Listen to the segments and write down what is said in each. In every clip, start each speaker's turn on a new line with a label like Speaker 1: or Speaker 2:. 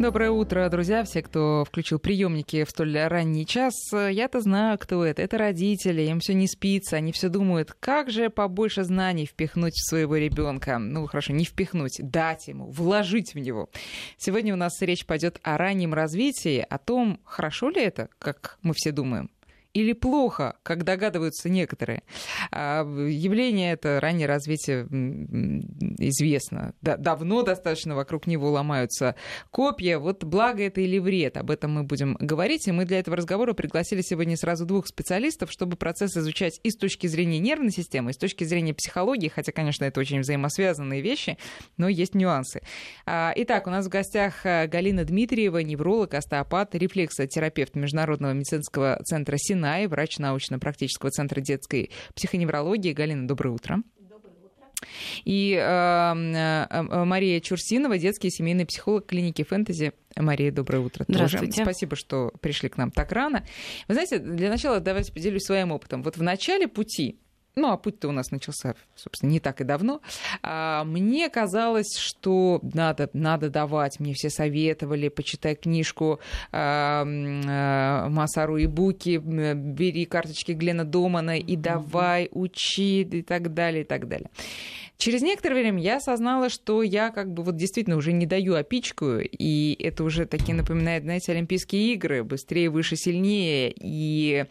Speaker 1: Доброе утро, друзья, все, кто включил приемники в столь ранний час. Я-то знаю, кто это. Это родители, им все не спится, они все думают, как же побольше знаний впихнуть в своего ребенка. Ну, хорошо, не впихнуть, дать ему, вложить в него. Сегодня у нас речь пойдет о раннем развитии, о том, хорошо ли это, как мы все думаем, или плохо, как догадываются некоторые. А, явление это раннее развитие известно. Давно достаточно вокруг него ломаются копья. Вот благо это или вред, об этом мы будем говорить. И мы для этого разговора пригласили сегодня сразу двух специалистов, чтобы процесс изучать и с точки зрения нервной системы, и с точки зрения психологии, хотя, конечно, это очень взаимосвязанные вещи, но есть нюансы. А, итак, у нас в гостях э, Галина Дмитриева, невролог, остеопат, рефлексотерапевт Международного медицинского центра СИН Минай, врач научно-практического центра детской психоневрологии. Галина, доброе утро. И э, э, Мария Чурсинова, детский и семейный психолог клиники фэнтези. Мария, доброе утро.
Speaker 2: Здравствуйте.
Speaker 1: Тоже. Спасибо, что пришли к нам так рано. Вы знаете, для начала давайте поделюсь своим опытом. Вот в начале пути ну, а путь-то у нас начался, собственно, не так и давно. А, мне казалось, что надо, надо давать. Мне все советовали, почитай книжку а, а, Масару и Буки, бери карточки Глена Домана и давай, учи и так далее, и так далее. Через некоторое время я осознала, что я как бы вот действительно уже не даю опичку, и это уже такие напоминает, знаете, Олимпийские игры, быстрее, выше, сильнее, и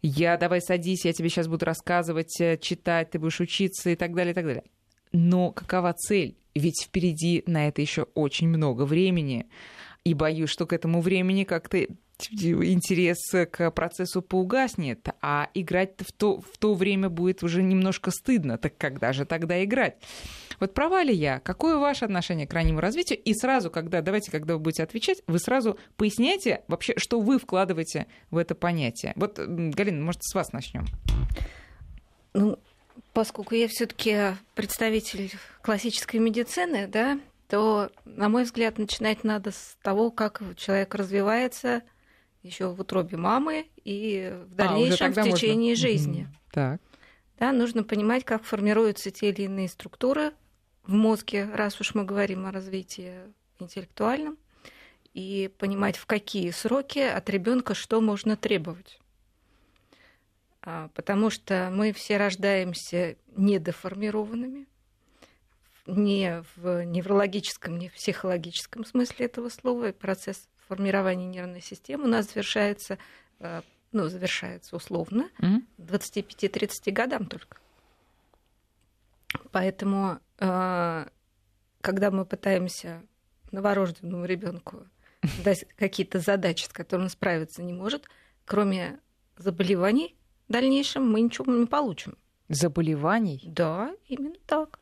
Speaker 1: я давай садись, я тебе сейчас буду рассказывать, э, читать, ты будешь учиться и так далее, и так далее. Но какова цель? Ведь впереди на это еще очень много времени. И боюсь, что к этому времени как-то интерес к процессу поугаснет, а играть в то, в то время будет уже немножко стыдно. Так когда же тогда играть? Вот права ли я? Какое ваше отношение к раннему развитию? И сразу, когда, давайте, когда вы будете отвечать, вы сразу поясняйте вообще, что вы вкладываете в это понятие. Вот, Галина, может, с вас начнем.
Speaker 2: Ну, поскольку я все-таки представитель классической медицины, да, то, на мой взгляд, начинать надо с того, как человек развивается, еще в утробе мамы и в а, дальнейшем а, в течение можно. жизни.
Speaker 1: Так.
Speaker 2: Да, нужно понимать, как формируются те или иные структуры в мозге, раз уж мы говорим о развитии интеллектуальном, и понимать, в какие сроки от ребенка что можно требовать. А, потому что мы все рождаемся недоформированными, не в неврологическом, не в психологическом смысле этого слова, и процесс формирования нервной системы у нас завершается, э, ну, завершается условно, mm-hmm. 25-30 годам только. Поэтому, э, когда мы пытаемся новорожденному ребенку дать какие-то задачи, с которыми он справиться не может, кроме заболеваний в дальнейшем мы ничего не получим.
Speaker 1: Заболеваний?
Speaker 2: Да, именно так.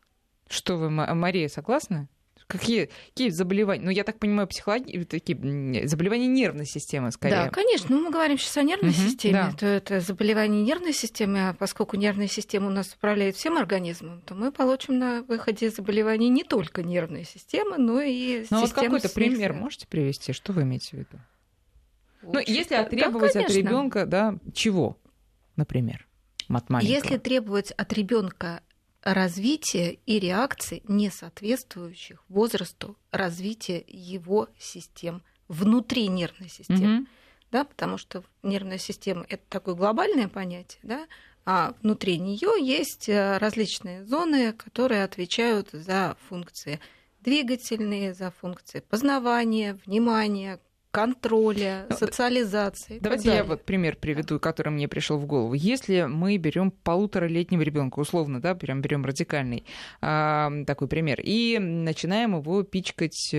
Speaker 1: Что вы, Мария, согласны? Какие, какие заболевания? Ну, я так понимаю, психологи... такие заболевания нервной системы, скорее.
Speaker 2: Да, конечно. Ну, мы говорим сейчас о нервной угу, системе. Да. То это заболевание нервной системы, а поскольку нервная система у нас управляет всем организмом, то мы получим на выходе заболеваний не только нервной системы, но и
Speaker 1: ну, вот какой-то пример можете привести? Что вы имеете в виду? Очень... Ну, если требовать да, от ребенка, да, чего, например? От
Speaker 2: Если требовать от ребенка развития и реакций, не соответствующих возрасту развития его систем внутри нервной системы. Mm-hmm. Да, потому что нервная система это такое глобальное понятие, да, а внутри нее есть э, различные зоны, которые отвечают за функции двигательные, за функции познавания, внимания, контроля, ну, социализации.
Speaker 1: Давайте я вот пример приведу, который мне пришел в голову. Если мы берем полуторалетнего ребенка, условно, да, прям берем радикальный э, такой пример, и начинаем его пичкать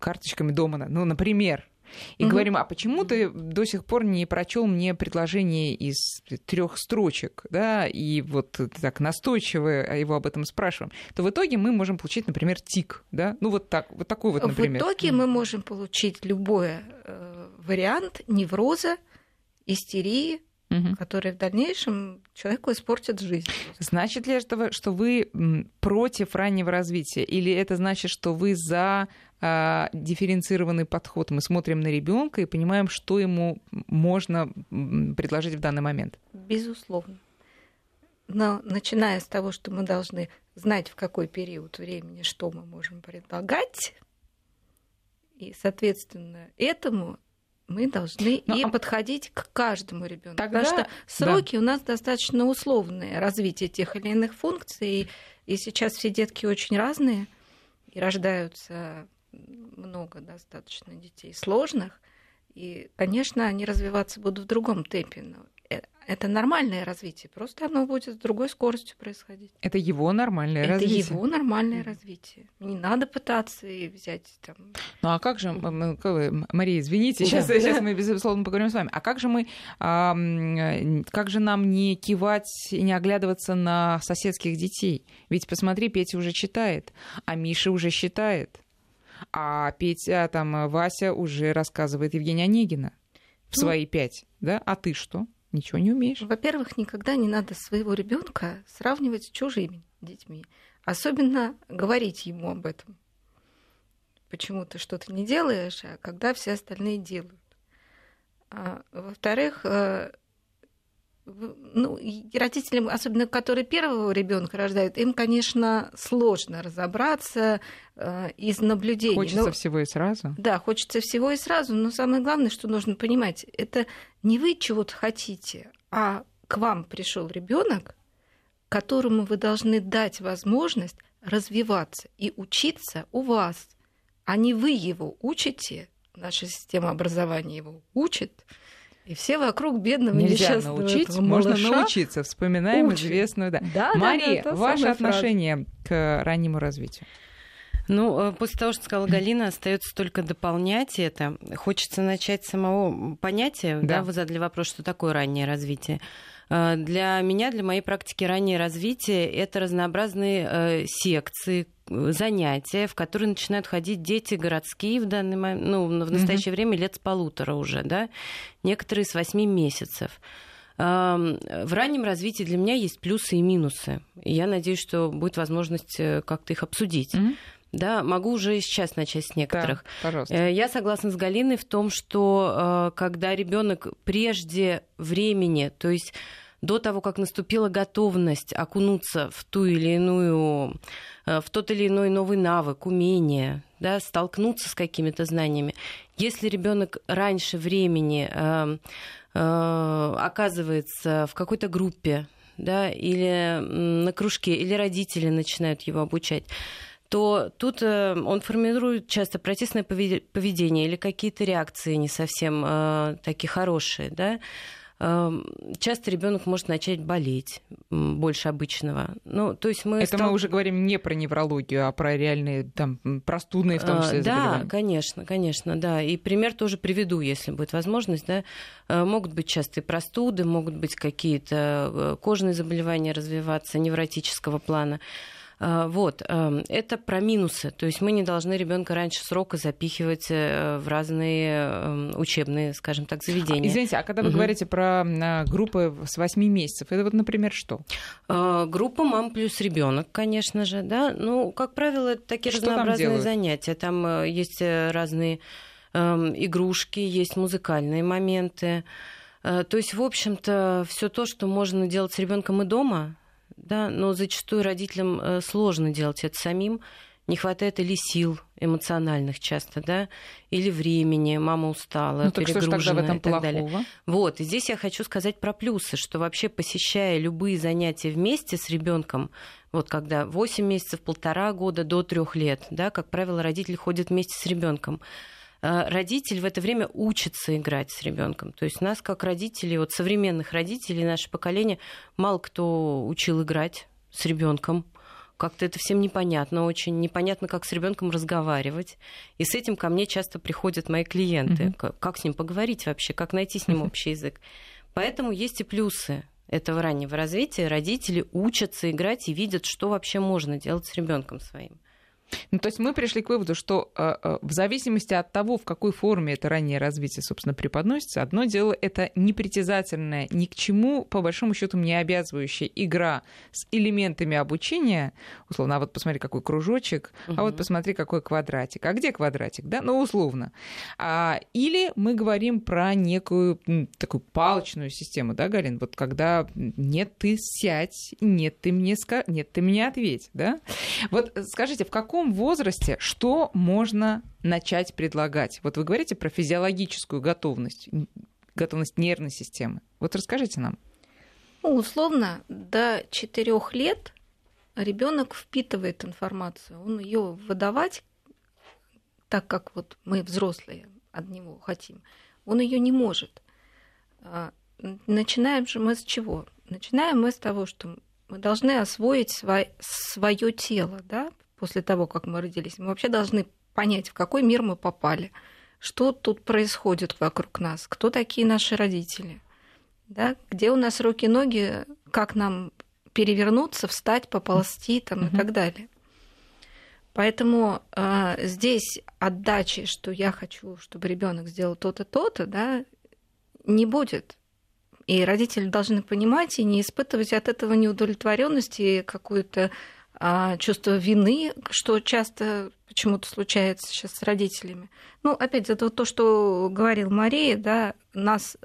Speaker 1: карточками дома, ну, например, и угу. говорим, а почему ты до сих пор не прочел мне предложение из трех строчек, да, и вот так настойчиво его об этом спрашиваем, то в итоге мы можем получить, например, тик, да, ну вот так, вот такой вот, например.
Speaker 2: В итоге мы можем получить любой э, вариант невроза, истерии, угу. которые в дальнейшем человеку испортят жизнь.
Speaker 1: Значит ли это, что вы против раннего развития? Или это значит, что вы за а, дифференцированный подход? Мы смотрим на ребенка и понимаем, что ему можно предложить в данный момент?
Speaker 2: Безусловно. Но начиная с того, что мы должны знать, в какой период времени что мы можем предлагать, И, соответственно, этому мы должны ну, и а... подходить к каждому ребенку. Тогда... Потому что сроки да. у нас достаточно условные развитие тех или иных функций. И, и сейчас все детки очень разные, и рождаются много достаточно детей сложных. И, конечно, они развиваться будут в другом темпе. Но это нормальное развитие, просто оно будет с другой скоростью происходить.
Speaker 1: Это его нормальное
Speaker 2: это
Speaker 1: развитие.
Speaker 2: Это его нормальное развитие. Не надо пытаться и взять там.
Speaker 1: Ну а как же, Мария, извините, сейчас, да, сейчас мы безусловно поговорим с вами. А как же мы, а, как же нам не кивать и не оглядываться на соседских детей? Ведь посмотри, Петя уже читает, а Миша уже считает. А Петя, там, Вася уже рассказывает Евгения Онегина в ну, свои пять, да? А ты что? Ничего не умеешь.
Speaker 2: Во-первых, никогда не надо своего ребенка сравнивать с чужими детьми. Особенно говорить ему об этом. Почему ты что-то не делаешь, а когда все остальные делают. А, во-вторых, э, ну, родителям, особенно которые первого ребенка рождают, им, конечно, сложно разобраться э, из наблюдений.
Speaker 1: Хочется но, всего и сразу.
Speaker 2: Да, хочется всего и сразу, но самое главное, что нужно понимать, это не вы чего-то хотите, а к вам пришел ребенок, которому вы должны дать возможность развиваться и учиться у вас, а не вы его учите, наша система образования его учит, и все вокруг бедного
Speaker 1: Нельзя
Speaker 2: несчастного
Speaker 1: научить, можно научиться. Вспоминаем учит. известную, да. да Мария, да, да, ваше отношение фраза. к раннему развитию?
Speaker 3: Ну, э, после того, что сказала Галина, остается только дополнять это. Хочется начать с самого понятия. Да. да, вы задали вопрос, что такое раннее развитие. Э, для меня, для моей практики раннее развитие это разнообразные э, секции, занятия, в которые начинают ходить дети городские в данный момент, ну, в настоящее mm-hmm. время лет с полутора уже, да, некоторые с восьми месяцев. В раннем развитии для меня есть плюсы и минусы. я надеюсь, что будет возможность как-то их обсудить. Mm-hmm. Да, могу уже сейчас начать с некоторых. Да,
Speaker 1: пожалуйста.
Speaker 3: Э, я согласна с Галиной в том, что э, когда ребенок прежде времени, то есть до того, как наступила готовность окунуться в ту или иную, э, в тот или иной новый навык, умение, да, столкнуться с какими-то знаниями. Если ребенок раньше времени э, э, оказывается в какой-то группе, да, или на кружке, или родители начинают его обучать, то тут э, он формирует часто протестное поведение или какие-то реакции не совсем э, такие хорошие, да, часто ребенок может начать болеть больше обычного. Ну, то есть мы
Speaker 1: Это стал... мы уже говорим не про неврологию, а про реальные там простудные в том числе
Speaker 3: заболевания. Да, конечно, конечно, да. И пример тоже приведу, если будет возможность, да. Э, могут быть частые простуды, могут быть какие-то кожные заболевания развиваться невротического плана. А, вот, эм, это про минусы. То есть мы не должны ребенка раньше срока запихивать э, в разные эм, учебные, скажем так, заведения.
Speaker 1: Извините, а когда вы угу. говорите про группы с 8 месяцев, это вот, например, что?
Speaker 3: А, группа мам плюс ребенок, конечно же, да. Ну, как правило, это такие что разнообразные там занятия. Там э, есть э, разные эм, игрушки, есть музыкальные моменты. То есть, в общем-то, все то, что можно делать с ребенком и дома, да, но зачастую родителям э, сложно делать это самим. Не хватает или сил эмоциональных часто, да, или времени, мама устала, ну, так перегружена что ж тогда в этом и так плохого? далее. Вот, и здесь я хочу сказать про плюсы, что вообще посещая любые занятия вместе с ребенком, вот когда 8 месяцев, полтора года до трех лет, да, как правило, родители ходят вместе с ребенком родитель в это время учится играть с ребенком. То есть нас, как родителей, вот современных родителей, наше поколение, мало кто учил играть с ребенком. Как-то это всем непонятно очень. Непонятно, как с ребенком разговаривать. И с этим ко мне часто приходят мои клиенты. Mm-hmm. Как с ним поговорить вообще, как найти с ним общий язык. Поэтому есть и плюсы этого раннего развития. Родители учатся играть и видят, что вообще можно делать с ребенком своим.
Speaker 1: Ну, то есть мы пришли к выводу, что э, э, в зависимости от того, в какой форме это раннее развитие, собственно, преподносится, одно дело это непритязательная, ни к чему, по большому счету, не обязывающая игра с элементами обучения, условно, а вот посмотри, какой кружочек, угу. а вот посмотри, какой квадратик. А где квадратик, да? Ну, условно. А, или мы говорим про некую ну, такую палочную систему, да, Галин? Вот когда нет, ты сядь, нет, ты мне, ска... нет, ты мне ответь, да? Вот скажите, в каком каком возрасте что можно начать предлагать? Вот вы говорите про физиологическую готовность, готовность нервной системы. Вот расскажите нам.
Speaker 2: Ну, условно, до 4 лет ребенок впитывает информацию. Он ее выдавать, так как вот мы взрослые от него хотим, он ее не может. А, начинаем же мы с чего? Начинаем мы с того, что мы должны освоить свое тело, да, после того, как мы родились. Мы вообще должны понять, в какой мир мы попали, что тут происходит вокруг нас, кто такие наши родители, да, где у нас руки, ноги, как нам перевернуться, встать, поползти там, mm-hmm. и так далее. Поэтому э, здесь отдачи, что я хочу, чтобы ребенок сделал то-то, то-то, да, не будет. И родители должны понимать и не испытывать от этого неудовлетворенности и какое-то а, чувство вины, что часто почему-то случается сейчас с родителями. Ну, опять, это то, что говорил Мария, да, нас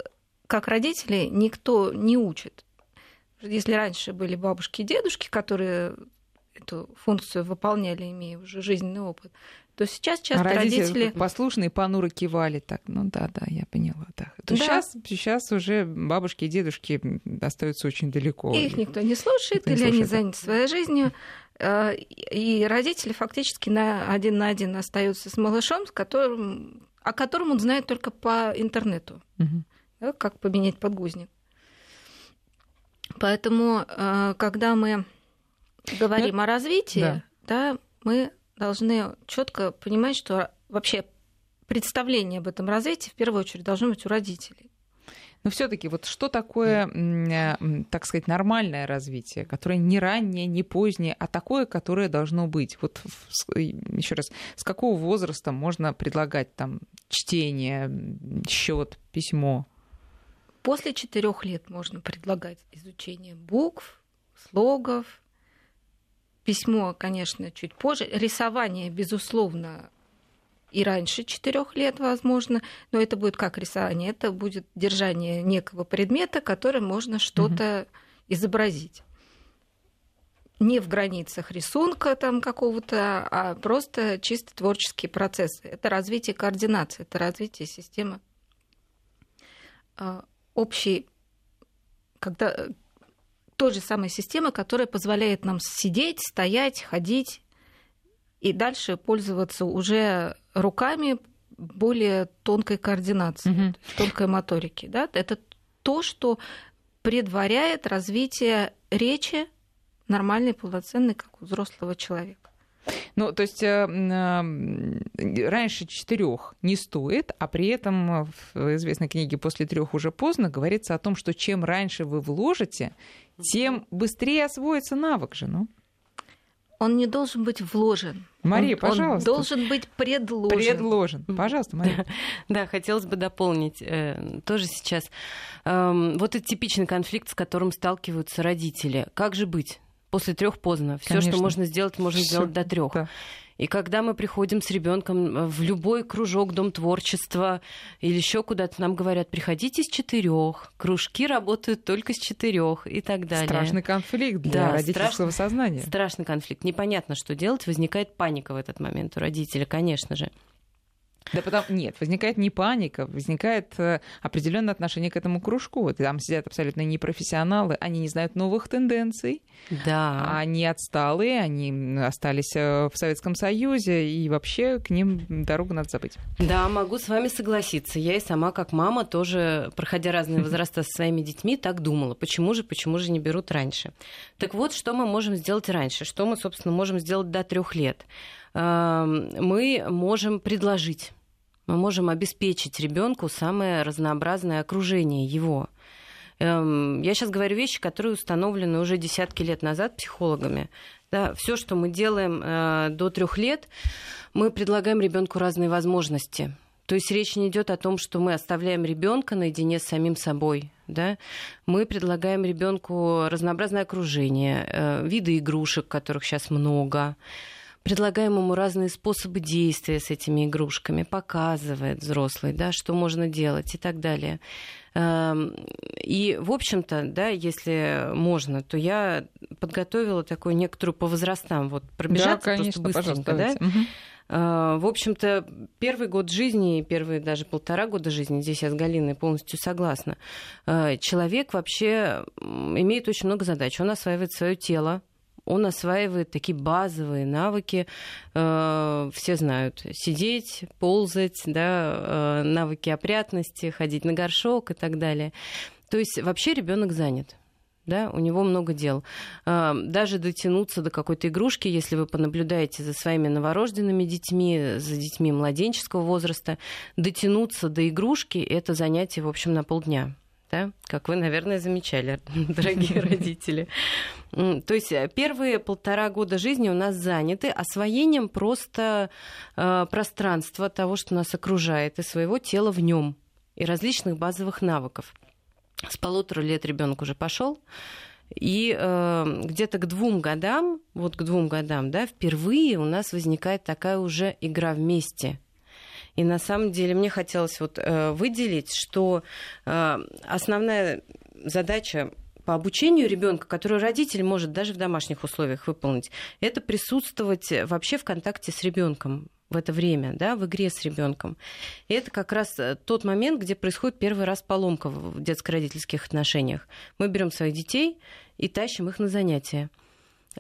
Speaker 2: как родителей никто не учит. Если раньше были бабушки и дедушки, которые эту функцию выполняли, имея уже жизненный опыт, то сейчас часто а родители, родители...
Speaker 1: послушные понуро кивали так. Ну да, да, я поняла. Да. То да. Сейчас, сейчас уже бабушки и дедушки остаются очень далеко.
Speaker 2: Их никто не слушает, никто не или слушает. они заняты своей жизнью. Э, и родители фактически на один на один остаются с малышом, с которым, о котором он знает только по интернету. Угу. Да, как поменять подгузник. Поэтому, э, когда мы говорим Но... о развитии, да. да, мы должны четко понимать, что вообще представление об этом развитии в первую очередь должно быть у родителей.
Speaker 1: Но все-таки вот что такое, э, так сказать, нормальное развитие, которое не раннее, не позднее, а такое, которое должно быть? Вот еще раз, с какого возраста можно предлагать там чтение, счет, письмо?
Speaker 2: После четырех лет можно предлагать изучение букв, слогов, письмо, конечно, чуть позже, рисование, безусловно, и раньше четырех лет, возможно, но это будет как рисование, это будет держание некого предмета, которым можно что-то угу. изобразить. Не в границах рисунка там какого-то, а просто чисто творческие процессы. Это развитие координации, это развитие системы а, общей, когда той же самой системы, которая позволяет нам сидеть, стоять, ходить и дальше пользоваться уже руками более тонкой координации, угу. тонкой моторики. Да? Это то, что предваряет развитие речи нормальной, полноценной, как у взрослого человека.
Speaker 1: Ну, то есть э, э, раньше четырех не стоит, а при этом в известной книге «После трех уже поздно» говорится о том, что чем раньше вы вложите, тем быстрее освоится навык же, ну?
Speaker 2: Он не должен быть вложен.
Speaker 1: Мария,
Speaker 2: он,
Speaker 1: пожалуйста.
Speaker 2: Он должен быть предложен.
Speaker 1: Предложен. Пожалуйста, Мария.
Speaker 3: Да, хотелось бы дополнить э, тоже сейчас. Эм, вот это типичный конфликт, с которым сталкиваются родители. Как же быть? После трех поздно. Все, что можно сделать, можно Всё. сделать до трех. Да. И когда мы приходим с ребенком э, в любой кружок, дом творчества или еще куда-то, нам говорят, приходите с четырех, кружки работают только с четырех и так далее.
Speaker 1: Страшный конфликт для да, родительского страшный, сознания.
Speaker 3: Страшный конфликт. Непонятно, что делать. Возникает паника в этот момент у родителя, конечно же.
Speaker 1: Да потому нет, возникает не паника, возникает э, определенное отношение к этому кружку. Там сидят абсолютно непрофессионалы, они не знают новых тенденций,
Speaker 3: да.
Speaker 1: они отсталые, они остались э, в Советском Союзе, и вообще к ним дорогу надо забыть.
Speaker 3: Да, могу с вами согласиться. Я и сама, как мама, тоже, проходя разные возраста со своими детьми, так думала. Почему же, почему же не берут раньше? Так вот, что мы можем сделать раньше? Что мы, собственно, можем сделать до трех лет? Мы можем предложить мы можем обеспечить ребенку самое разнообразное окружение его. Эм, я сейчас говорю вещи, которые установлены уже десятки лет назад психологами. Да, все, что мы делаем э, до трех лет, мы предлагаем ребенку разные возможности. То есть речь не идет о том, что мы оставляем ребенка наедине с самим собой. Да? Мы предлагаем ребенку разнообразное окружение, э, виды игрушек, которых сейчас много предлагаем ему разные способы действия с этими игрушками, показывает взрослый, да, что можно делать и так далее. Эм, и, в общем-то, да, если можно, то я подготовила такую некоторую по возрастам, вот пробежаться да, конечно, просто быстренько, да. Угу. В общем-то, первый год жизни, первые даже полтора года жизни, здесь я с Галиной полностью согласна, э, человек вообще имеет очень много задач. Он осваивает свое тело, он осваивает такие базовые навыки, э, все знают, сидеть, ползать, да, э, навыки опрятности, ходить на горшок и так далее. То есть вообще ребенок занят. Да, у него много дел. Э, даже дотянуться до какой-то игрушки, если вы понаблюдаете за своими новорожденными детьми, за детьми младенческого возраста, дотянуться до игрушки – это занятие, в общем, на полдня да, как вы, наверное, замечали, дорогие родители. То есть э, первые полтора года жизни у нас заняты освоением просто э, пространства того, что нас окружает, и своего тела в нем, и различных базовых навыков. С полутора лет ребенок уже пошел. И э, где-то к двум годам, вот к двум годам, да, впервые у нас возникает такая уже игра вместе. И на самом деле мне хотелось вот э, выделить, что э, основная задача по обучению ребенка, которую родитель может даже в домашних условиях выполнить, это присутствовать вообще в контакте с ребенком в это время, да, в игре с ребенком. И это как раз э, тот момент, где происходит первый раз поломка в детско-родительских отношениях. Мы берем своих детей и тащим их на занятия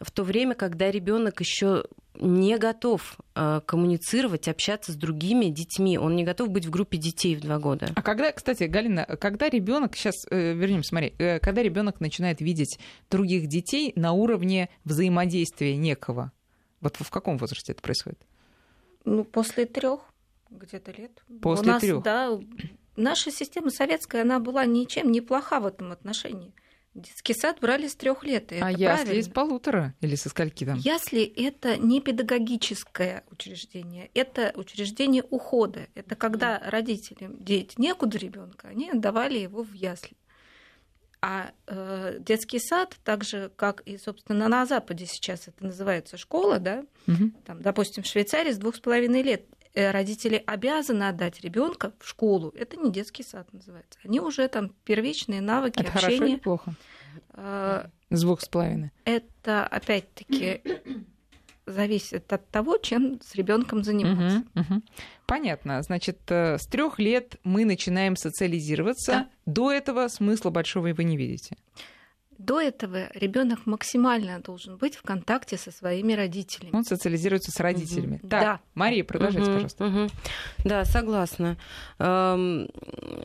Speaker 3: в то время, когда ребенок еще не готов э, коммуницировать, общаться с другими детьми. Он не готов быть в группе детей в два года.
Speaker 1: А когда, кстати, Галина, когда ребенок сейчас, э, вернемся, смотри, э, когда ребенок начинает видеть других детей на уровне взаимодействия некого, вот в каком возрасте это происходит?
Speaker 2: Ну, после трех где-то лет.
Speaker 1: После трех.
Speaker 2: Да, наша система советская, она была ничем не плоха в этом отношении. Детский сад брали с трех лет.
Speaker 1: А это ясли правильно. из полутора или со скольки там?
Speaker 2: Ясли это не педагогическое учреждение, это учреждение ухода. Это когда родителям деть некуда ребенка, они отдавали его в ясли. А э, детский сад, так же как и, собственно, на Западе сейчас это называется школа, да, угу. там, допустим, в Швейцарии с двух с половиной лет родители обязаны отдать ребенка в школу. Это не детский сад называется. Они уже там первичные навыки
Speaker 1: это
Speaker 2: общения.
Speaker 1: Хорошо или плохо? Э, с половиной.
Speaker 2: Это опять-таки зависит от того, чем с ребенком заниматься.
Speaker 1: Угу, угу. Понятно. Значит, э, с трех лет мы начинаем социализироваться. Да. До этого смысла большого вы не видите.
Speaker 2: До этого ребенок максимально должен быть в контакте со своими родителями.
Speaker 1: Он социализируется с родителями. Угу. Так, да. Мария, продолжайте, угу, пожалуйста.
Speaker 3: Угу. Да, согласна. Эм,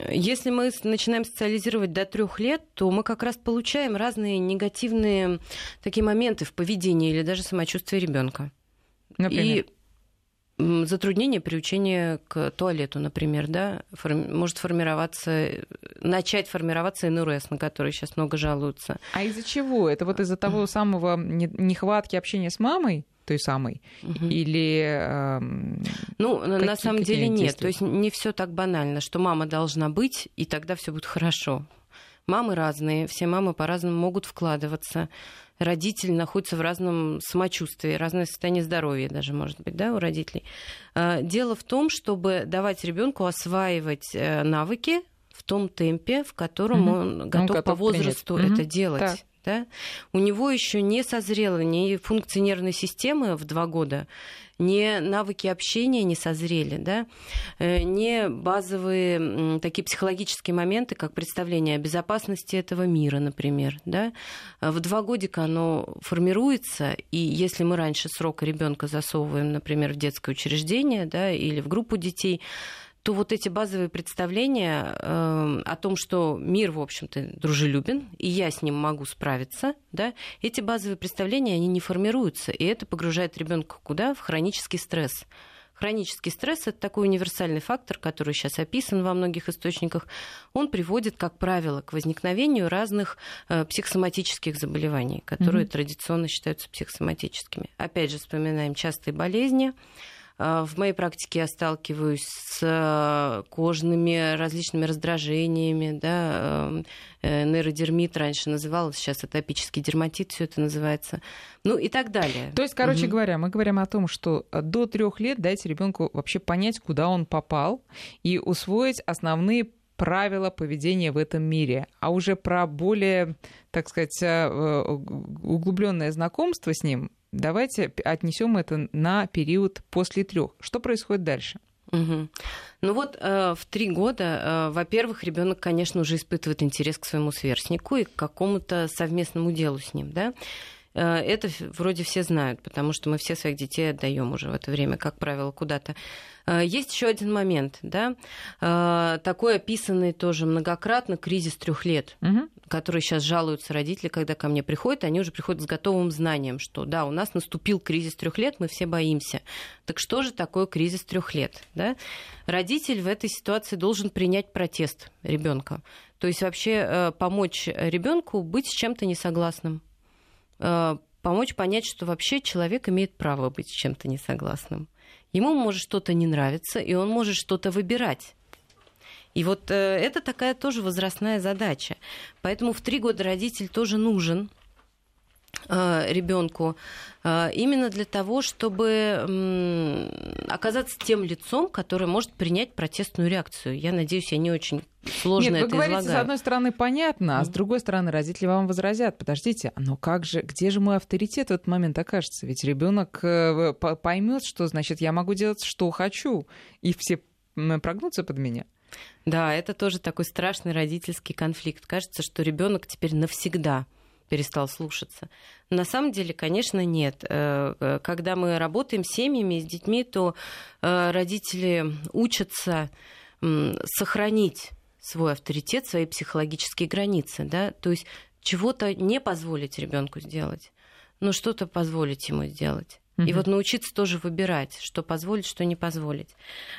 Speaker 3: если мы начинаем социализировать до трех лет, то мы как раз получаем разные негативные такие моменты в поведении или даже самочувствии ребенка.
Speaker 1: Например?
Speaker 3: И затруднение приучения к туалету, например, да, форми- может формироваться, начать формироваться НРС, на который сейчас много жалуются.
Speaker 1: А из-за чего? Это вот из-за того самого нехватки общения с мамой? той самой угу. или э,
Speaker 3: ну на самом деле нет то есть не все так банально что мама должна быть и тогда все будет хорошо мамы разные все мамы по-разному могут вкладываться родители находятся в разном самочувствии, разное состояние здоровья даже, может быть, да, у родителей. А, дело в том, чтобы давать ребенку осваивать э, навыки в том темпе, в котором угу. он готов, он готов по возрасту принять. это угу. делать. Так. Да? У него еще не созрела ни функции нервной системы в два года, не навыки общения не созрели, да, э, не базовые такие психологические моменты, как представление о безопасности этого мира, например, да. В два годика оно формируется, и если мы раньше срока ребенка засовываем, например, в детское учреждение, да, или в группу детей, то вот эти базовые представления э, о том, что мир, в общем-то, дружелюбен, и я с ним могу справиться, да, эти базовые представления, они не формируются, и это погружает ребенка куда? В хронический стресс. Хронический стресс – это такой универсальный фактор, который сейчас описан во многих источниках. Он приводит, как правило, к возникновению разных э, психосоматических заболеваний, которые mm-hmm. традиционно считаются психосоматическими. Опять же, вспоминаем частые болезни, в моей практике я сталкиваюсь с э, кожными различными раздражениями, да, эм, э, нейродермит раньше называлось, сейчас атопический дерматит, все это называется, ну и так далее.
Speaker 1: То есть, короче угу. говоря, мы говорим о том, что до трех лет дайте ребенку вообще понять, куда он попал, и усвоить основные правила поведения в этом мире, а уже про более, так сказать, э, углубленное знакомство с ним Давайте отнесем это на период после трех. Что происходит дальше?
Speaker 3: Угу. Ну вот э, в три года, э, во-первых, ребенок, конечно, уже испытывает интерес к своему сверстнику и к какому-то совместному делу с ним, да. Э, это вроде все знают, потому что мы все своих детей отдаем уже в это время, как правило, куда-то. Э, есть еще один момент, да, э, такой описанный тоже многократно кризис трех лет. Угу которые сейчас жалуются родители, когда ко мне приходят, они уже приходят с готовым знанием, что да, у нас наступил кризис трех лет, мы все боимся. Так что же такое кризис трех лет? Да? Родитель в этой ситуации должен принять протест ребенка. То есть вообще э, помочь ребенку быть с чем-то несогласным. Э, помочь понять, что вообще человек имеет право быть с чем-то несогласным. Ему может что-то не нравиться, и он может что-то выбирать. И вот э, это такая тоже возрастная задача. Поэтому в три года родитель тоже нужен э, ребенку э, именно для того, чтобы оказаться тем лицом, которое может принять протестную реакцию. Я надеюсь, я не очень сложно
Speaker 1: Нет,
Speaker 3: это
Speaker 1: вы говорите,
Speaker 3: излагаю.
Speaker 1: с одной стороны, понятно, а с другой стороны, родители вам возразят. Подождите, но как же, где же мой авторитет в этот момент окажется? Ведь ребенок поймет, что значит я могу делать, что хочу, и все прогнутся под меня.
Speaker 3: Да, это тоже такой страшный родительский конфликт. Кажется, что ребенок теперь навсегда перестал слушаться. На самом деле, конечно, нет. Э, э, когда мы работаем с семьями, с детьми, то э, родители учатся сохранить свой авторитет, свои психологические границы, да, то есть чего-то не позволить ребенку сделать, но что-то позволить ему сделать. И вот научиться тоже выбирать, что позволить, что не позволить.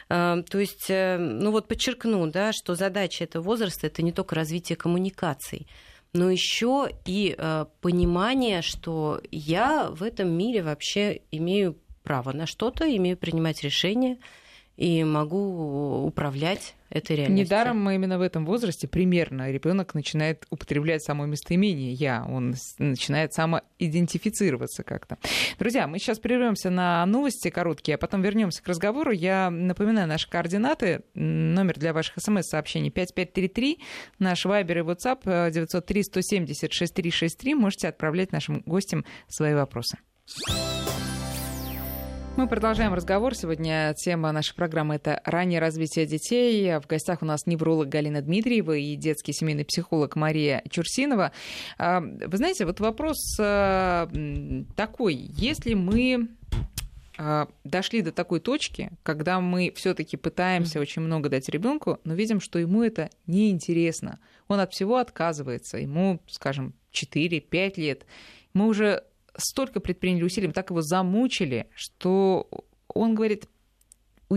Speaker 3: А, то есть, э, ну вот подчеркну, да, что задача этого возраста это не только развитие коммуникаций, но еще и э, понимание, что я в этом мире вообще имею право на что-то, имею принимать решения и могу управлять этой реальностью.
Speaker 1: Недаром мы именно в этом возрасте примерно ребенок начинает употреблять само местоимение «я», он начинает самоидентифицироваться как-то. Друзья, мы сейчас прервемся на новости короткие, а потом вернемся к разговору. Я напоминаю наши координаты. Номер для ваших смс-сообщений 5533, наш вайбер и WhatsApp 903-170-6363. Можете отправлять нашим гостям свои вопросы. Мы продолжаем разговор. Сегодня тема нашей программы – это раннее развитие детей. В гостях у нас невролог Галина Дмитриева и детский семейный психолог Мария Чурсинова. А, вы знаете, вот вопрос а, такой. Если мы а, дошли до такой точки, когда мы все-таки пытаемся очень много дать ребенку, но видим, что ему это неинтересно. Он от всего отказывается. Ему, скажем, 4-5 лет. Мы уже столько предприняли усилий, так его замучили, что он говорит,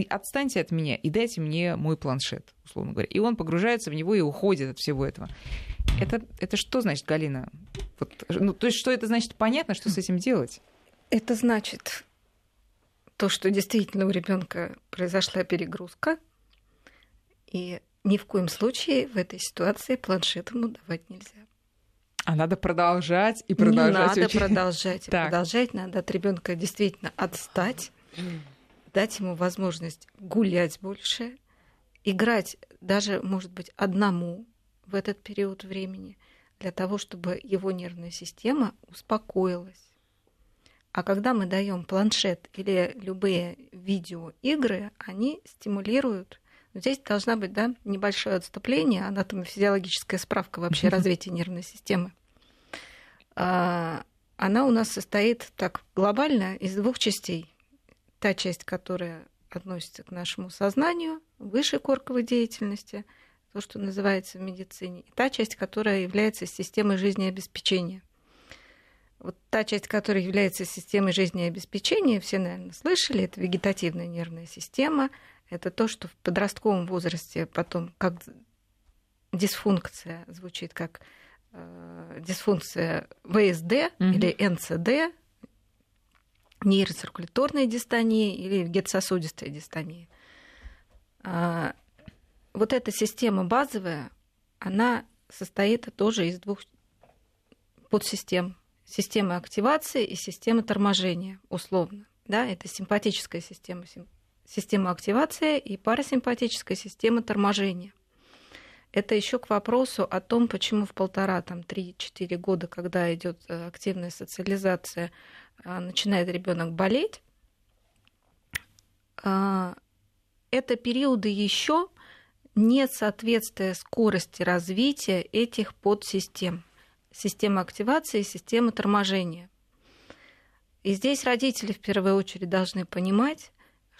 Speaker 1: отстаньте от меня и дайте мне мой планшет, условно говоря. И он погружается в него и уходит от всего этого. Это, это что значит, Галина? Вот, ну, то есть что это значит? Понятно, что с этим делать?
Speaker 2: Это значит то, что действительно у ребенка произошла перегрузка, и ни в коем случае в этой ситуации планшет ему давать нельзя.
Speaker 1: А надо продолжать и продолжать.
Speaker 2: Не надо продолжать и продолжать. Надо от ребенка действительно отстать, дать ему возможность гулять больше, играть даже, может быть, одному в этот период времени, для того, чтобы его нервная система успокоилась. А когда мы даем планшет или любые видеоигры, они стимулируют. Здесь должна быть да, небольшое отступление, анатомофизиологическая справка вообще развития нервной системы. А, она у нас состоит так глобально из двух частей. Та часть, которая относится к нашему сознанию, высшей корковой деятельности, то, что называется в медицине, и та часть, которая является системой жизнеобеспечения. Вот та часть, которая является системой жизнеобеспечения, все, наверное, слышали, это вегетативная нервная система. Это то, что в подростковом возрасте потом как дисфункция звучит как э, дисфункция ВСД mm-hmm. или НЦД, нейроциркуляторная дистония или вегетососудистая дистония. А, вот эта система базовая, она состоит тоже из двух подсистем. Системы активации и системы торможения, условно. Да, это симпатическая система, система активации и парасимпатическая система торможения. Это еще к вопросу о том, почему в полтора, там, три-четыре года, когда идет э, активная социализация, а, начинает ребенок болеть. А, это периоды еще нет соответствия скорости развития этих подсистем. Система активации и система торможения. И здесь родители в первую очередь должны понимать,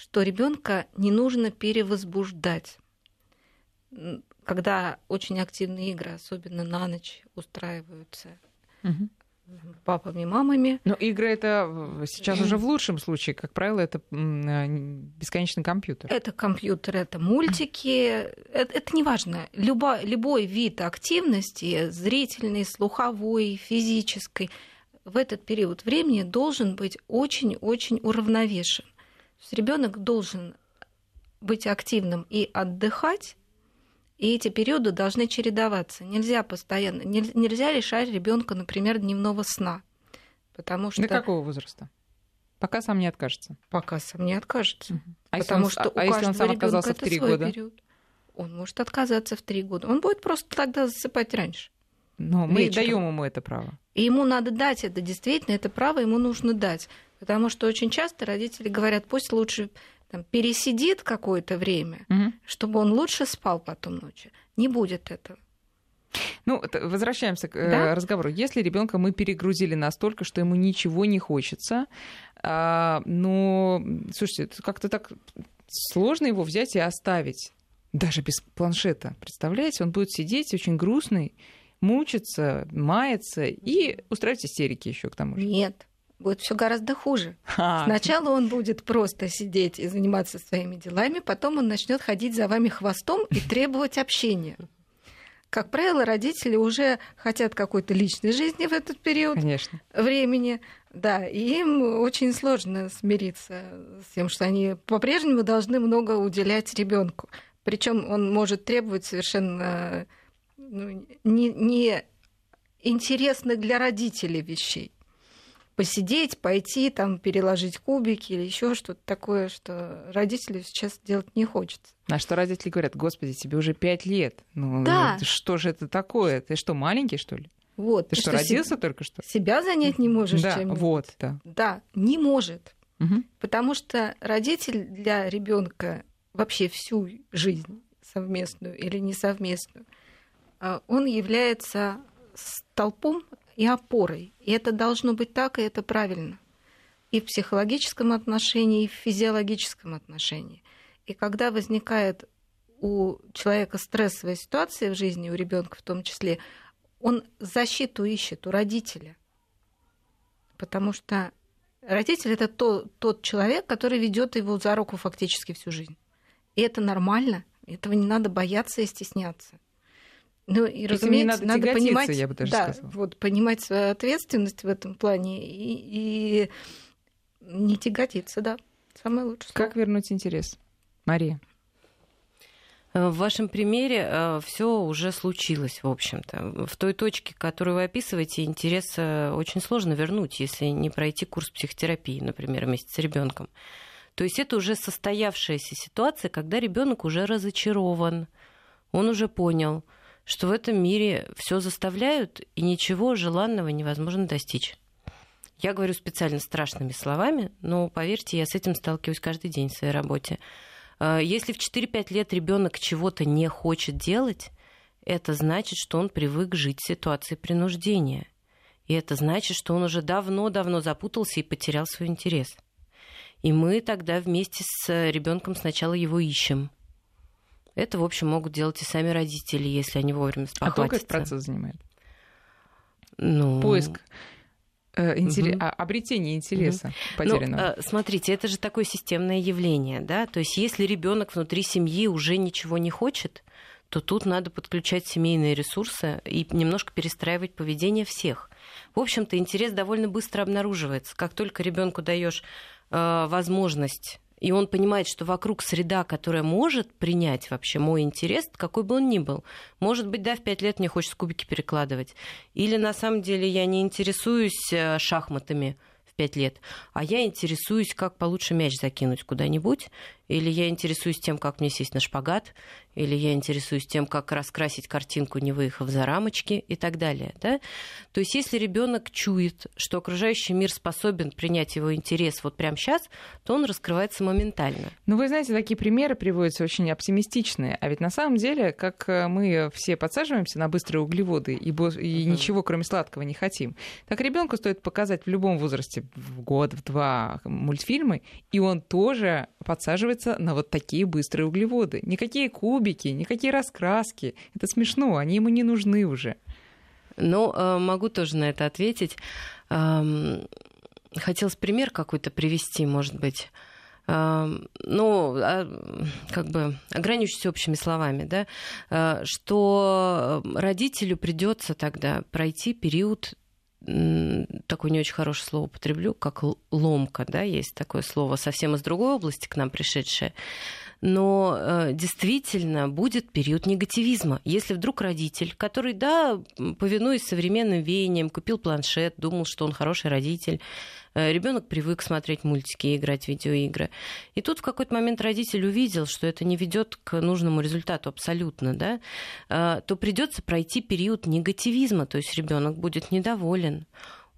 Speaker 2: что ребенка не нужно перевозбуждать когда очень активные игры, особенно на ночь, устраиваются угу. папами, мамами.
Speaker 1: Но игры это сейчас уже в лучшем случае, как правило, это бесконечный компьютер.
Speaker 2: Это компьютер, это мультики, это, это не важно. Любо, любой вид активности, зрительный, слуховой, физической, в этот период времени должен быть очень-очень уравновешен. Ребенок должен быть активным и отдыхать, и эти периоды должны чередоваться. Нельзя постоянно, нельзя лишать ребенка, например, дневного сна. Потому что...
Speaker 1: До какого возраста? Пока сам не откажется.
Speaker 2: Пока сам не откажется. А потому он, что
Speaker 1: а,
Speaker 2: у
Speaker 1: если он сам отказался в три года?
Speaker 2: Период. Он может отказаться в три года. Он будет просто тогда засыпать раньше.
Speaker 1: Но мы даем ему это право.
Speaker 2: И ему надо дать это, действительно, это право ему нужно дать. Потому что очень часто родители говорят, пусть лучше там, пересидит какое-то время, угу. чтобы он лучше спал потом ночью. Не будет этого.
Speaker 1: Ну, возвращаемся к э, да? разговору. Если ребенка мы перегрузили настолько, что ему ничего не хочется, а, но, слушайте, как-то так сложно его взять и оставить, даже без планшета. Представляете, он будет сидеть очень грустный, мучиться, маяться и устраивать истерики еще к тому же.
Speaker 2: Нет, будет все гораздо хуже. А. Сначала он будет просто сидеть и заниматься своими делами, потом он начнет ходить за вами хвостом и требовать общения. Как правило, родители уже хотят какой-то личной жизни в этот период
Speaker 1: Конечно.
Speaker 2: времени. Да, и им очень сложно смириться с тем, что они по-прежнему должны много уделять ребенку. Причем он может требовать совершенно ну, не, не интересных для родителей вещей посидеть, пойти, там, переложить кубики или еще что-то такое, что родителю сейчас делать не хочется.
Speaker 1: А что родители говорят, господи, тебе уже пять лет. Ну, да. что же это такое? Ты что, маленький, что ли?
Speaker 2: Вот.
Speaker 1: Ты, что, что, родился только что?
Speaker 2: Себя занять не можешь
Speaker 1: да, чем вот, да.
Speaker 2: Да, не может. Угу. Потому что родитель для ребенка вообще всю жизнь, совместную или несовместную, а, он является столпом и опорой. И это должно быть так, и это правильно. И в психологическом отношении, и в физиологическом отношении. И когда возникает у человека стрессовая ситуация в жизни, у ребенка в том числе, он защиту ищет у родителя. Потому что родитель это то, тот человек, который ведет его за руку фактически всю жизнь. И это нормально, этого не надо бояться и стесняться. Ну и, разумеется, надо, надо понимать,
Speaker 1: я бы даже
Speaker 2: да,
Speaker 1: сказала.
Speaker 2: вот понимать свою ответственность в этом плане и, и не тяготиться, да, самое лучшее.
Speaker 1: Как вернуть интерес, Мария?
Speaker 3: Э, в вашем примере э, все уже случилось, в общем-то. В той точке, которую вы описываете, интерес э, очень сложно вернуть, если не пройти курс психотерапии, например, вместе с ребенком. То есть это уже состоявшаяся ситуация, когда ребенок уже разочарован, он уже понял, что в этом мире все заставляют, и ничего желанного невозможно достичь. Я говорю специально страшными словами, но поверьте, я с этим сталкиваюсь каждый день в своей работе. А, если в 4-5 лет ребенок чего-то не хочет делать, это значит, что он привык жить в ситуации принуждения. И это значит, что он уже давно-давно запутался и потерял свой интерес. И мы тогда вместе с ребенком сначала его ищем – это, в общем, могут делать и сами родители, если они вовремя спохватятся. А
Speaker 1: сколько этот процесс занимает?
Speaker 3: Ну...
Speaker 1: Поиск э, интерес, угу. обретение интереса угу. потерянного.
Speaker 3: Ну, смотрите, это же такое системное явление, да. То есть, если ребенок внутри семьи уже ничего не хочет, то тут надо подключать семейные ресурсы и немножко перестраивать поведение всех. В общем-то, интерес довольно быстро обнаруживается. Как только ребенку даешь э, возможность и он понимает, что вокруг среда, которая может принять вообще мой интерес, какой бы он ни был. Может быть, да, в пять лет мне хочется кубики перекладывать. Или на самом деле я не интересуюсь э, шахматами в пять лет, а я интересуюсь, как получше мяч закинуть куда-нибудь, или я интересуюсь тем, как мне сесть на шпагат, или я интересуюсь тем, как раскрасить картинку, не выехав за рамочки и так далее. Да? То есть если ребенок чует, что окружающий мир способен принять его интерес вот прямо сейчас, то он раскрывается моментально.
Speaker 1: Ну, вы знаете, такие примеры приводятся очень оптимистичные. А ведь на самом деле, как э, мы все подсаживаемся на быстрые углеводы и, бо- и ничего, кроме сладкого, не хотим, так ребенку стоит показать в любом возрасте, в год, в два мультфильмы, и он тоже подсаживается на вот такие быстрые углеводы. Никакие кубики, никакие раскраски. Это смешно, они ему не нужны уже.
Speaker 3: Ну, э, могу тоже на это ответить. Хотелось пример какой-то привести, может быть. Ну, а, как бы ограничусь общими словами, да, э, что родителю придется тогда пройти период такое не очень хорошее слово употреблю, как ломка, да, есть такое слово, совсем из другой области к нам пришедшее. Но э, действительно будет период негативизма. Если вдруг родитель, который, да, повинуясь современным веяниям, купил планшет, думал, что он хороший родитель, ребенок привык смотреть мультики и играть в видеоигры. И тут в какой-то момент родитель увидел, что это не ведет к нужному результату абсолютно, да, э, то придется пройти период негативизма, то есть ребенок будет недоволен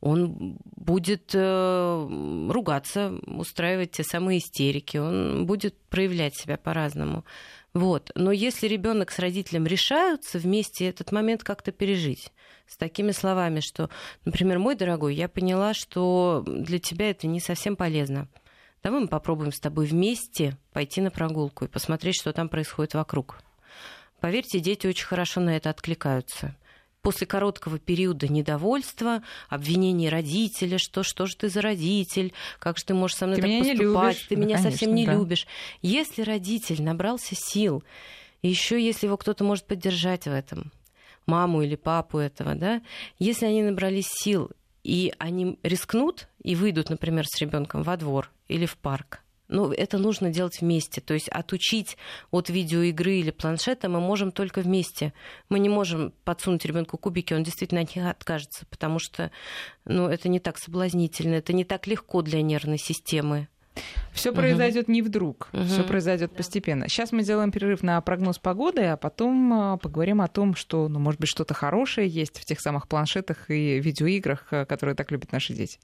Speaker 3: он будет э, ругаться, устраивать те самые истерики, он будет проявлять себя по-разному. Вот. Но если ребенок с родителем решаются вместе этот момент как-то пережить, с такими словами, что, например, мой дорогой, я поняла, что для тебя это не совсем полезно. Давай мы попробуем с тобой вместе пойти на прогулку и посмотреть, что там происходит вокруг. Поверьте, дети очень хорошо на это откликаются после короткого периода недовольства, обвинений родителя, что что же ты за родитель, как же ты можешь со мной
Speaker 1: ты
Speaker 3: так
Speaker 1: меня
Speaker 3: поступать,
Speaker 1: любишь.
Speaker 3: ты меня
Speaker 1: конечно,
Speaker 3: совсем не
Speaker 1: да.
Speaker 3: любишь. Если родитель набрался сил, еще если его кто-то может поддержать в этом, маму или папу этого, да, если они набрались сил и они рискнут и выйдут, например, с ребенком во двор или в парк, ну, это нужно делать вместе. То есть отучить от видеоигры или планшета мы можем только вместе. Мы не можем подсунуть ребенку кубики, он действительно от них откажется, потому что ну, это не так соблазнительно, это не так легко для нервной системы.
Speaker 1: Все угу. произойдет не вдруг, угу. все произойдет да. постепенно. Сейчас мы сделаем перерыв на прогноз погоды, а потом а, поговорим о том, что, ну, может быть, что-то хорошее есть в тех самых планшетах и видеоиграх, а, которые так любят наши дети.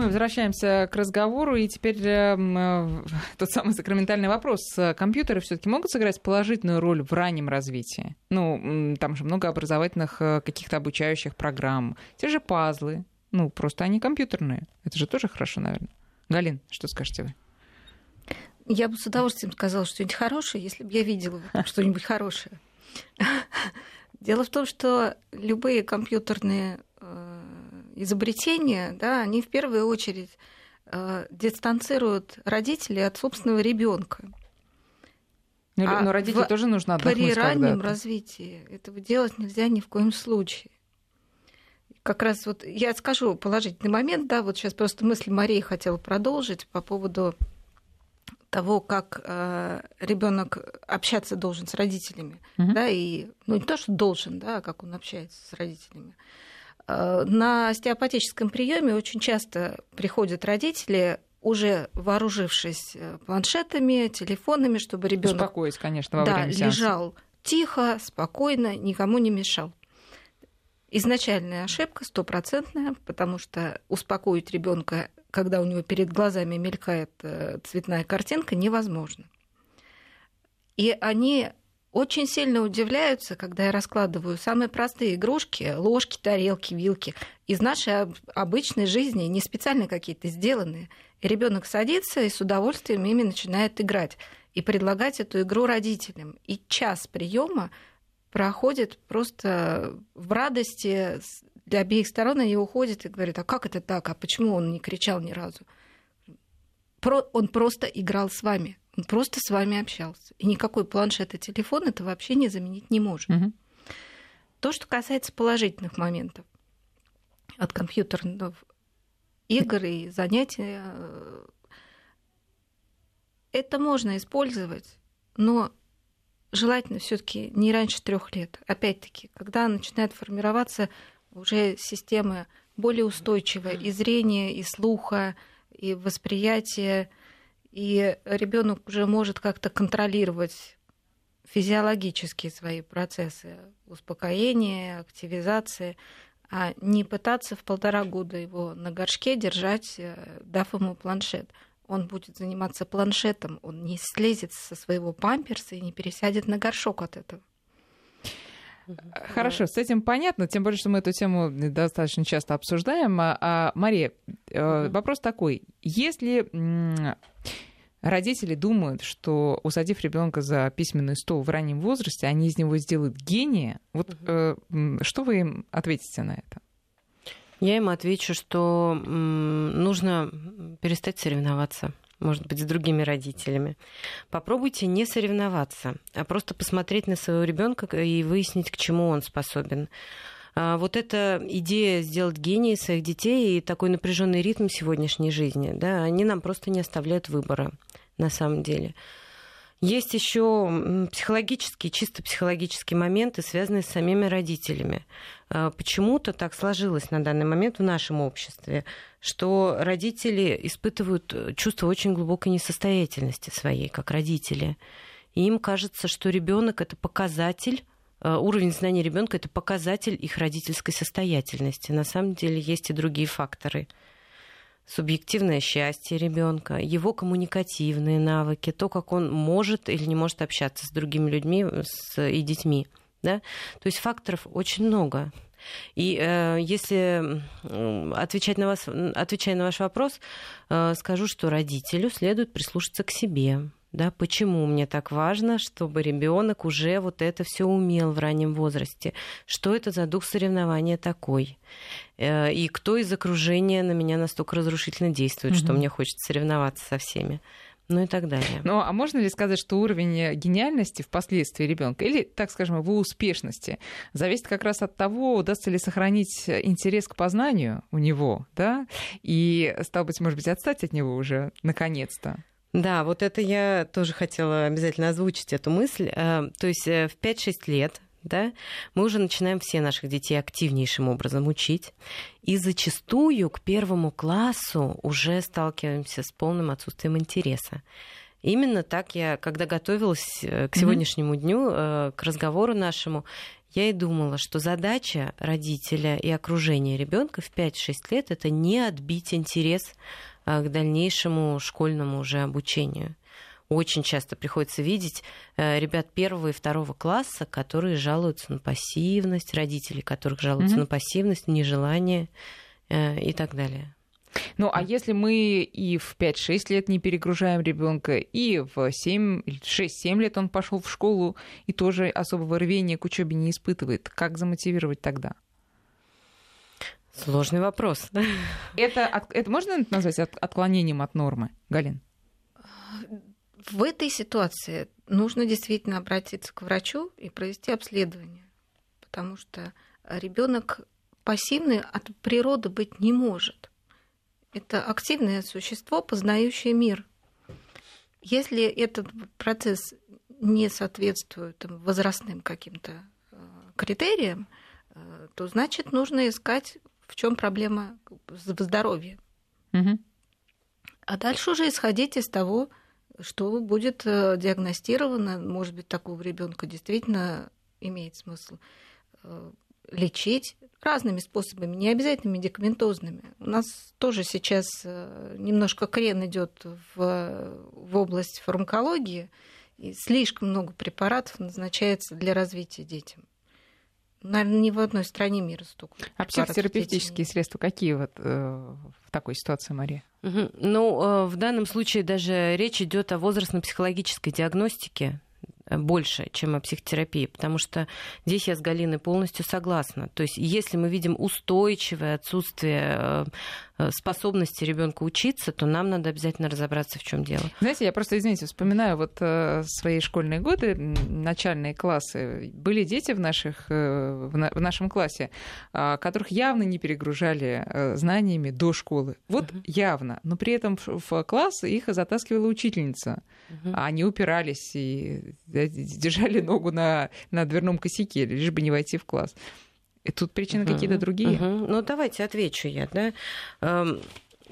Speaker 1: Мы возвращаемся к разговору, и теперь э, тот самый сакраментальный вопрос. Компьютеры все-таки могут сыграть положительную роль в раннем развитии? Ну, там же много образовательных э, каких-то обучающих программ. Те же пазлы. Ну, просто они компьютерные. Это же тоже хорошо, наверное. Галин, что скажете вы?
Speaker 2: Я бы с удовольствием сказала что-нибудь хорошее, если бы я видела что-нибудь хорошее. Дело в том, что любые компьютерные э, изобретения, да, они в первую очередь э, дистанцируют родителей от собственного ребенка.
Speaker 1: Но, а но родителям тоже нужно отдохнуть
Speaker 2: При раннем развитии этого делать нельзя ни в коем случае. Как раз вот я скажу положительный момент, да, вот сейчас просто мысль Марии хотела продолжить по поводу того, как э, ребенок общаться должен с родителями, угу. да, и ну не то, что должен, да, а как он общается с родителями. Э, на остеопатическом приеме очень часто приходят родители, уже вооружившись э, планшетами, телефонами, чтобы ребенок
Speaker 1: успокоить, конечно, во
Speaker 2: да,
Speaker 1: время сеанса.
Speaker 2: лежал тихо, спокойно, никому не мешал. Изначальная ошибка стопроцентная, потому что успокоить ребенка, когда у него перед глазами мелькает э, цветная картинка, невозможно. И они очень сильно удивляются, когда я раскладываю самые простые игрушки, ложки, тарелки, вилки, из нашей обычной жизни, не специально какие-то сделанные. Ребенок садится и с удовольствием ими начинает играть и предлагать эту игру родителям. И час приема проходит просто в радости для обеих сторон, и уходит и говорит, а как это так, а почему он не кричал ни разу? Он просто играл с вами. Он просто с вами общался. И никакой планшет и телефон это вообще не заменить не может.
Speaker 1: Угу.
Speaker 2: То, что касается положительных моментов от компьютерных игр и занятий, э, это можно использовать, но желательно все-таки не раньше трех лет. Опять-таки, когда начинает формироваться уже системы более устойчивая и зрения, и слуха, и восприятия, и ребенок уже может как-то контролировать физиологические свои процессы успокоения, активизации, а не пытаться в полтора года его на горшке держать, э, дав ему планшет. Он будет заниматься планшетом, он не слезет со своего памперса и не пересядет на горшок от этого.
Speaker 1: Хорошо, с этим понятно, тем более, что мы эту тему достаточно часто обсуждаем. А, а Мария, э, вопрос такой: если родители думают, что усадив ребенка за письменный стол в раннем возрасте, они из него сделают гения, вот э, что вы им ответите на это?
Speaker 3: Я им отвечу, что нужно перестать соревноваться может быть, с другими родителями. Попробуйте не соревноваться, а просто посмотреть на своего ребенка и выяснить, к чему он способен. А вот эта идея сделать гении своих детей и такой напряженный ритм сегодняшней жизни, да, они нам просто не оставляют выбора на самом деле. Есть еще психологические, чисто психологические моменты, связанные с самими родителями. А, почему-то так сложилось на данный момент в нашем обществе, что родители испытывают э, чувство очень глубокой несостоятельности своей, как родители. И им кажется, что ребенок это показатель э, уровень знаний ребенка это показатель их родительской состоятельности. На самом деле есть и другие факторы субъективное счастье ребенка, его коммуникативные навыки, то, как он может или не может общаться с другими людьми с, и детьми. Да? То есть факторов очень много. И э, если отвечать на, вас, отвечая на ваш вопрос, э, скажу, что родителю следует прислушаться к себе, да, почему мне так важно, чтобы ребенок уже вот это все умел в раннем возрасте, что это за дух соревнования такой, э, и кто из окружения на меня настолько разрушительно действует, mm-hmm. что мне хочется соревноваться со всеми ну и так далее.
Speaker 1: Ну, а можно ли сказать, что уровень гениальности впоследствии ребенка или, так скажем, его успешности зависит как раз от того, удастся ли сохранить интерес к познанию у него, да, и, стал быть, может быть, отстать от него уже наконец-то?
Speaker 3: Да, вот это я тоже хотела обязательно озвучить эту мысль. Э, то есть э, в 5-6 лет да, мы уже начинаем все наших детей активнейшим образом учить. И зачастую к первому классу уже сталкиваемся с полным отсутствием интереса. Именно так я, когда готовилась э, к сегодняшнему mm-hmm. дню, к разговору нашему, я и думала, что задача родителя и окружения ребенка в 5-6 лет это не отбить интерес к дальнейшему школьному уже обучению. Очень часто приходится видеть э, ребят первого и второго класса, которые жалуются на пассивность, родители которых жалуются mm-hmm. на пассивность, нежелание э, и так далее.
Speaker 1: Ну, а если мы и в 5-6 лет не перегружаем ребенка, и в 6-7 лет он пошел в школу и тоже особого рвения к учебе не испытывает, как замотивировать тогда?
Speaker 3: Сложный вопрос.
Speaker 1: Это, это можно назвать отклонением от нормы, Галин?
Speaker 2: В этой ситуации нужно действительно обратиться к врачу и провести обследование, потому что ребенок пассивный от природы быть не может. Это активное существо, познающее мир. Если этот процесс не соответствует там, возрастным каким-то э, критериям, э, то значит нужно искать в чем проблема в здоровье. Угу. А дальше уже исходить из того, что будет э, диагностировано, может быть, такого ребенка действительно имеет смысл э, лечить разными способами, не обязательно медикаментозными. У нас тоже сейчас э, немножко крен идет в, в область фармакологии, и слишком много препаратов назначается для развития детям. Наверное, ни в одной стране мира столько.
Speaker 1: А психотерапевтические средства какие вот э, в такой ситуации, Мария?
Speaker 3: Угу. Ну, э, в данном случае даже речь идет о возрастно-психологической диагностике больше, чем о психотерапии, потому что здесь я с Галиной полностью согласна. То есть если мы видим устойчивое отсутствие Э, способности ребенка учиться, то нам надо обязательно разобраться, в чем дело.
Speaker 1: Знаете, я просто, извините, вспоминаю вот э, свои школьные годы, начальные классы. Были дети в, наших, э, в нашем классе, а, которых явно не перегружали знаниями до школы. Вот uh-huh. явно. Но при этом в класс их затаскивала учительница. Uh-huh. Они упирались и держали ногу на, на дверном косяке, лишь бы не войти в класс. И тут причины угу, какие-то другие.
Speaker 3: Угу. Ну, давайте отвечу я, да. Эм,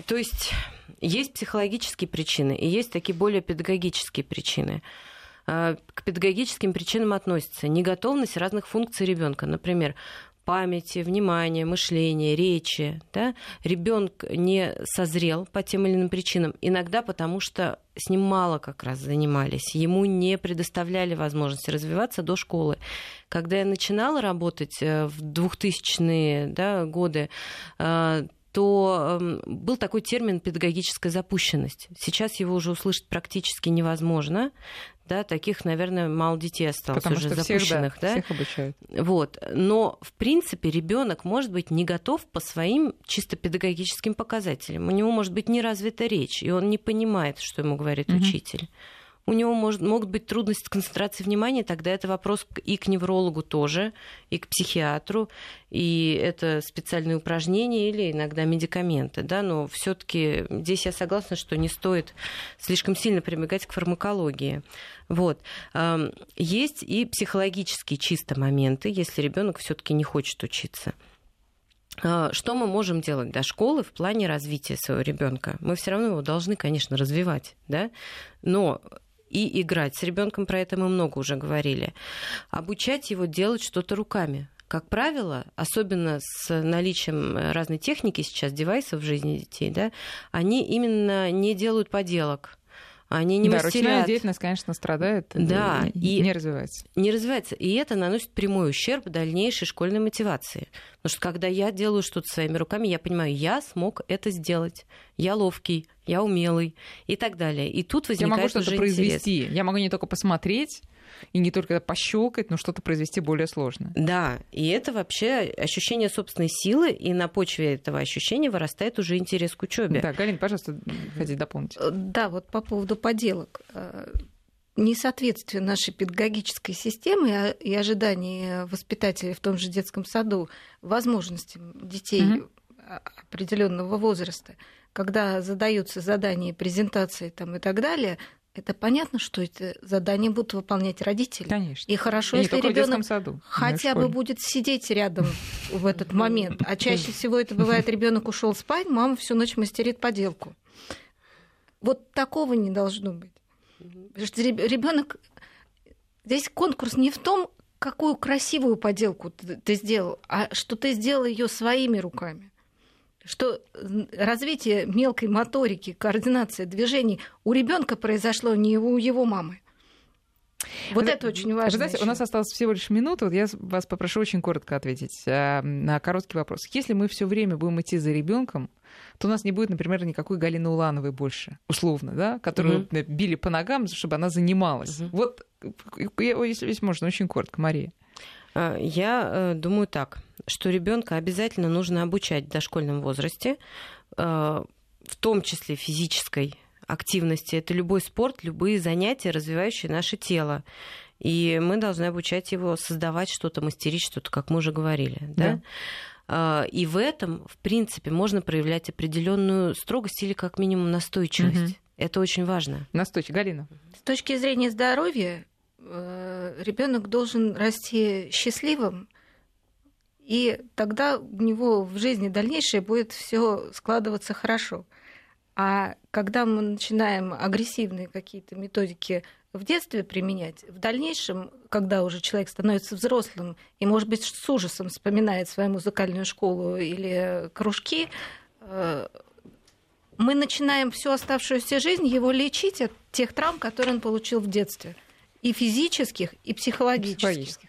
Speaker 3: то есть есть психологические причины и есть такие более педагогические причины. Э, к педагогическим причинам относится неготовность разных функций ребенка. Например, памяти, внимания, мышления, речи. Да? Ребенок не созрел по тем или иным причинам, иногда потому что с ним мало как раз занимались, ему не предоставляли возможности развиваться до школы. Когда я начинала работать э, в 2000-е да, годы, э, то эм, был такой термин педагогическая запущенность. Сейчас его уже услышать практически невозможно да, таких, наверное, мало детей осталось
Speaker 1: Потому
Speaker 3: уже
Speaker 1: что
Speaker 3: запущенных,
Speaker 1: всех, да, да? Всех обучают.
Speaker 3: Вот. Но, в принципе, ребенок может быть не готов по своим чисто педагогическим показателям. У него может быть не развита речь, и он не понимает, что ему говорит угу. учитель у него может, могут быть трудности с концентрацией внимания, тогда это вопрос и к неврологу тоже, и к психиатру, и это специальные упражнения или иногда медикаменты, да, но все таки здесь я согласна, что не стоит слишком сильно прибегать к фармакологии. Вот. Есть и психологические чисто моменты, если ребенок все-таки не хочет учиться. А, что мы можем делать до школы в плане развития своего ребенка? Мы все равно его должны, конечно, развивать, да, но и играть с ребенком, про это мы много уже говорили. Обучать его делать что-то руками. Как правило, особенно с наличием разной техники сейчас, девайсов в жизни детей, да, они именно не делают поделок они не
Speaker 1: да,
Speaker 3: мастерят.
Speaker 1: ручная деятельность, конечно, страдает
Speaker 3: да,
Speaker 1: и не развивается.
Speaker 3: Не развивается. И это наносит прямой ущерб дальнейшей школьной мотивации. Потому что когда я делаю что-то своими руками, я понимаю, я смог это сделать. Я ловкий, я умелый и так далее. И тут возникает
Speaker 1: Я могу что-то произвести.
Speaker 3: Интерес.
Speaker 1: Я могу не только посмотреть, и не только пощелкать, но что-то произвести более сложно.
Speaker 3: Да, и это вообще ощущение собственной силы, и на почве этого ощущения вырастает уже интерес к учебе.
Speaker 1: Да, Галина, пожалуйста, хотите дополнить? Э,
Speaker 2: да, вот по поводу поделок э, несоответствие нашей педагогической системы и ожиданий воспитателей в том же детском саду возможностям детей угу. определенного возраста, когда задаются задания, презентации там, и так далее, это понятно, что это задание будут выполнять родители.
Speaker 1: Конечно.
Speaker 2: И хорошо, и если ребенок хотя бы будет сидеть рядом в этот момент. А чаще всего это бывает, ребенок ушел спать, мама всю ночь мастерит поделку. Вот такого не должно быть. Потому что ребенок здесь конкурс не в том, какую красивую поделку ты сделал, а что ты сделал ее своими руками что развитие мелкой моторики, координация движений у ребенка произошло не у его мамы. Вот Вы, это очень важно.
Speaker 1: Вы знаете, у нас осталось всего лишь минута. Вот я вас попрошу очень коротко ответить э, на короткий вопрос. Если мы все время будем идти за ребенком, то у нас не будет, например, никакой Галины Улановой больше, условно, да, которую угу. били по ногам, чтобы она занималась. Угу. Вот, если, если можно, очень коротко, Мария.
Speaker 3: А, я э, думаю так, что ребенка обязательно нужно обучать в дошкольном возрасте, э, в том числе физической активности. Это любой спорт, любые занятия, развивающие наше тело. И мы должны обучать его создавать что-то, мастерить что-то, как мы уже говорили. Да? Да. А, и в этом, в принципе, можно проявлять определенную строгость или как минимум настойчивость. Угу. Это очень важно.
Speaker 1: Настойчивость. Галина.
Speaker 2: С точки зрения здоровья, ребенок должен расти счастливым, и тогда у него в жизни дальнейшее будет все складываться хорошо. А когда мы начинаем агрессивные какие-то методики в детстве применять, в дальнейшем, когда уже человек становится взрослым и, может быть, с ужасом вспоминает свою музыкальную школу или кружки, э, мы начинаем всю оставшуюся жизнь его лечить от тех травм, которые он получил в детстве и физических, и психологических. психологических.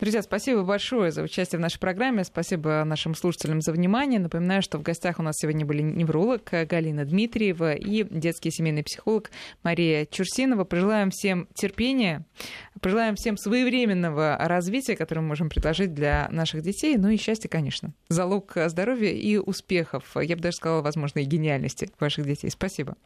Speaker 1: Друзья, спасибо большое за участие в нашей программе. Спасибо нашим слушателям за внимание. Напоминаю, что в гостях у нас сегодня были невролог Галина Дмитриева и детский семейный психолог Мария Чурсинова. Пожелаем всем терпения, Пожелаем всем своевременного развития, которое мы можем предложить для наших детей, ну и счастья, конечно. Залог здоровья и успехов. Я бы даже сказала, возможно, и гениальности ваших детей. Спасибо.